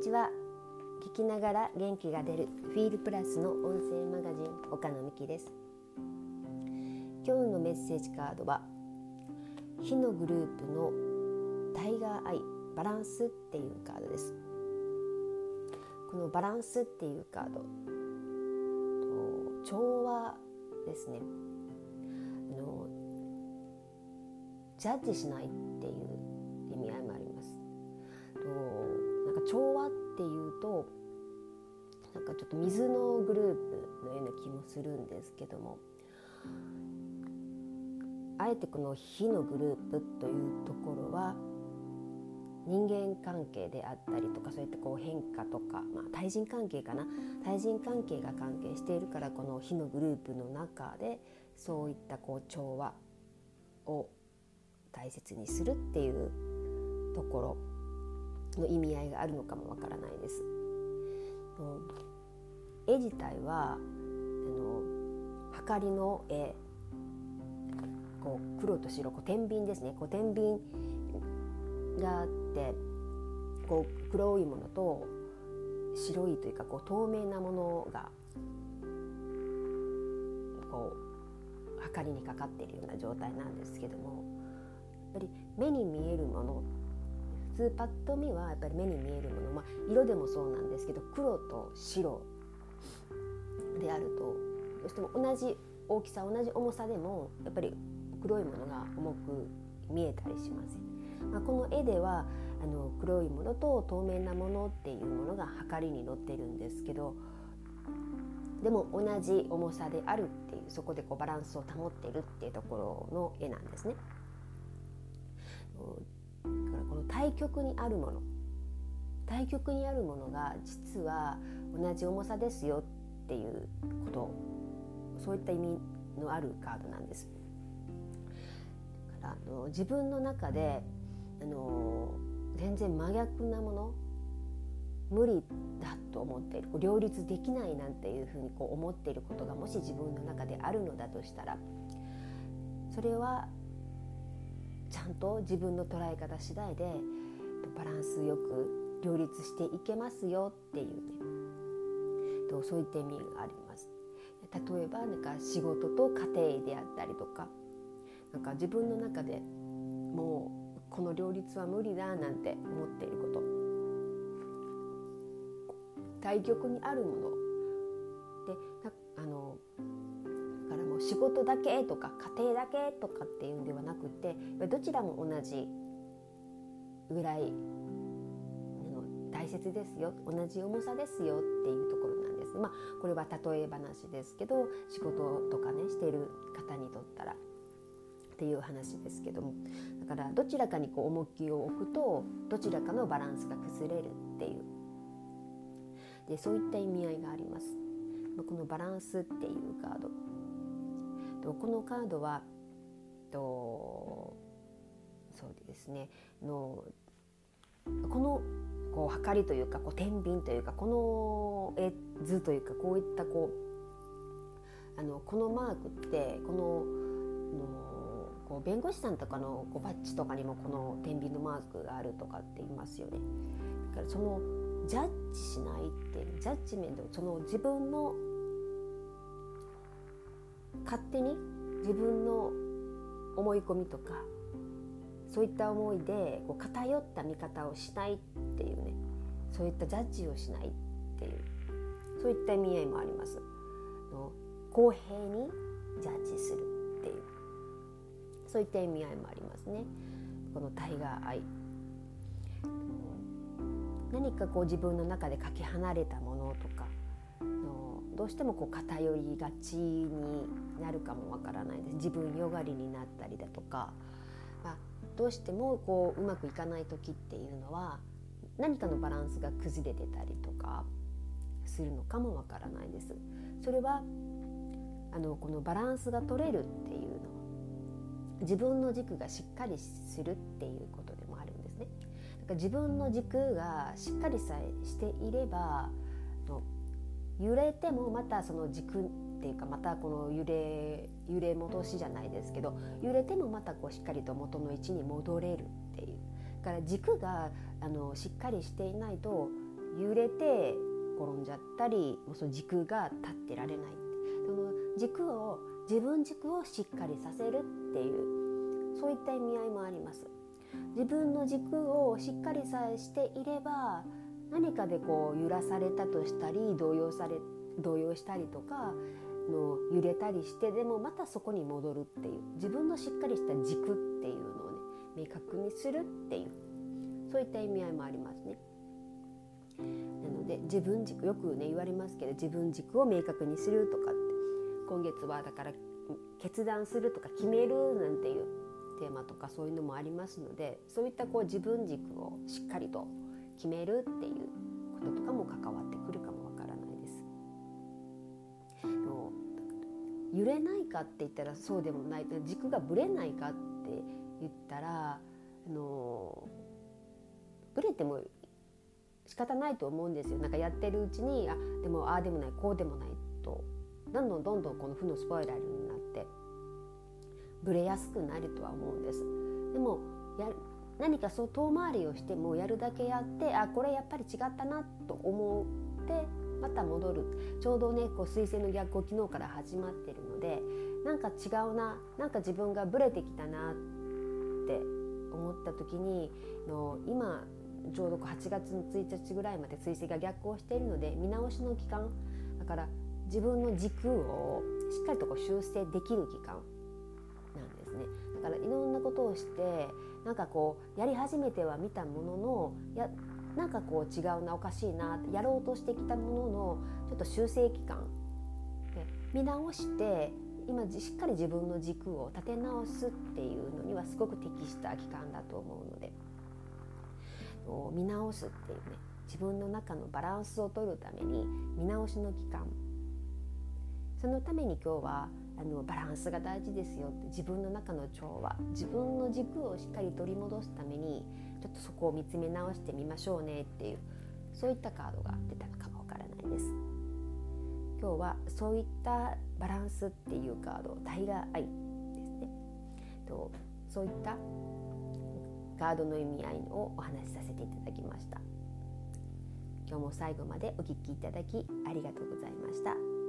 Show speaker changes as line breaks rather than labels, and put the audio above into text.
にちは。聞きながら元気が出るフィールプラスの音声マガジン岡野美希です。今日のメッセージカードは火のグループのタイガーアイバランスっていうカードです。このバランスっていうカード調和ですね。あのジャッジしないっていうとなんかちょっと水のグループのような気もするんですけどもあえてこの火のグループというところは人間関係であったりとかそういったこう変化とか、まあ、対人関係かな対人関係が関係しているからこの火のグループの中でそういったこう調和を大切にするっていうところの意味合いがあるのかもわからないです。絵自体はあのはかりの絵。こう黒と白こう天秤ですね。こう天秤があってこう黒いものと白いというかこう透明なものがこうはかりにかかっているような状態なんですけどもやっぱり目に見えるもの普通パッと見はやっぱり目に見えるもの、まあ、色でもそうなんですけど黒と白であるとどうしても同じ大きさ同じ重さでもやっぱり黒いものが重く見えたりしません、まあ、この絵ではあの黒いものと透明なものっていうものが計りに載ってるんですけどでも同じ重さであるっていうそこでこうバランスを保っているっていうところの絵なんですね。だからこの対極にあるもの。対極にあるものが実は同じ重さですよっていうこと。そういった意味のあるカードなんです。だからあの自分の中であの全然真逆なもの。無理だと思っている。両立できないなんていうふうにこう思っていることがもし自分の中であるのだとしたらそれはちゃんと自分の捉え方次第でバランスよく両立していけますよっていうねそういった意味があります。例えばなんか仕事と家庭であったりとかなんか自分の中でもうこの両立は無理だなんて思っていること対極にあるもの仕事だけとか家庭だけとかっていうんではなくてどちらも同じぐらい大切ですよ同じ重さですよっていうところなんです。まあこれは例え話ですけど仕事とかねしてる方にとったらっていう話ですけども。だからどちらかにこう重きを置くとどちらかのバランスが崩れるっていう。でそういった意味合いがあります。このバランスっていうカード。このカードはとそうですねのこのこう測りというかこう天秤というかこの絵図というかこういったこうあのこのマークってこののこう弁護士さんとかのこうバッジとかにもこの天秤のマークがあるとかって言いますよね。だからそのジャッジしないってジャッジメントその自分の勝手に自分の思い込みとかそういった思いでこう偏った見方をしないっていうねそういったジャッジをしないっていうそういった意味合いもあります。の公平にジャッジするっていうそういった意味合いもありますね。このタイガーアイ何かこう自分の中でかけ離れたものとかのどうしてもこう偏りがちになるかもわからないです自分よがりになったりだとか、まあ、どうしてもこううまくいかない時っていうのは何かのバランスが崩れてたりとかするのかもわからないです。それはあのこのバランスが取れるっていうのは自分の軸がしっかりするっていうことでもあるんですね。だから自分の軸がしっかりさえしていればの揺れてもまたその軸っていうかまたこの揺れ揺れ戻しじゃないですけど揺れてもまたこうしっかりと元の位置に戻れるっていう。だから軸があのしっかりしていないと揺れて転んじゃったりもうその軸が立ってられないその軸を自分軸をしっかりさせるっていうそういった意味合いもあります。自分の軸をしっかりさえしていれば何かでこう揺らされたとしたり動揺され動揺したりとかの揺れたりしてでもまたそこに戻るっていう自分のしっかりした軸っていうのをね明確にするっていうそういった意味合いもありますね。なので自分軸よくね言われますけど自分軸を明確にするとかって今月はだから決断するとか決めるなんていうテーマとかそういうのもありますのでそういったこう自分軸をしっかりと決めるっていうこととかも関わってくるかもわからないです。揺れないかって言ったらそうでもない軸がぶれないかって言ったらあのぶれても仕方ないと思うんですよなんかやってるうちにあでもああでもないこうでもないとどんどんどんどんこの負のスポイラルになってブレやすくなるとは思うんです。でもや何かそう遠回りをしてもやるだけやってあこれやっぱり違ったなと思ってまた戻る。ちょうどねこう彗星の逆行昨日から始まってるのでなんか違うななんか自分がブレてきたなって思った時にの今ちょうど8月の1日ぐらいまで彗星が逆行しているので見直しの期間。だから自分の軸をしっかりとこう修正できる期間なんですね。だからいろんなことをしてなんかこうやり始めては見たもののやなんかこう違うなおかしいなやろうとしてきたもののちょっと修正期間で見直して今しっかり自分の軸を立て直すっていうのにはすごく適した期間だと思うので見直すっていうね自分の中のバランスを取るために見直しの期間。そのために今日はあのバランスが大事ですよって自分の中の調和自分の軸をしっかり取り戻すためにちょっとそこを見つめ直してみましょうねっていうそういったカードが出たのかもわからないです。今日はそういったバランスっていうカードタイガーアイですねとそういったカードの意味合いをお話しさせていただきました今日も最後までお聴きいただきありがとうございました。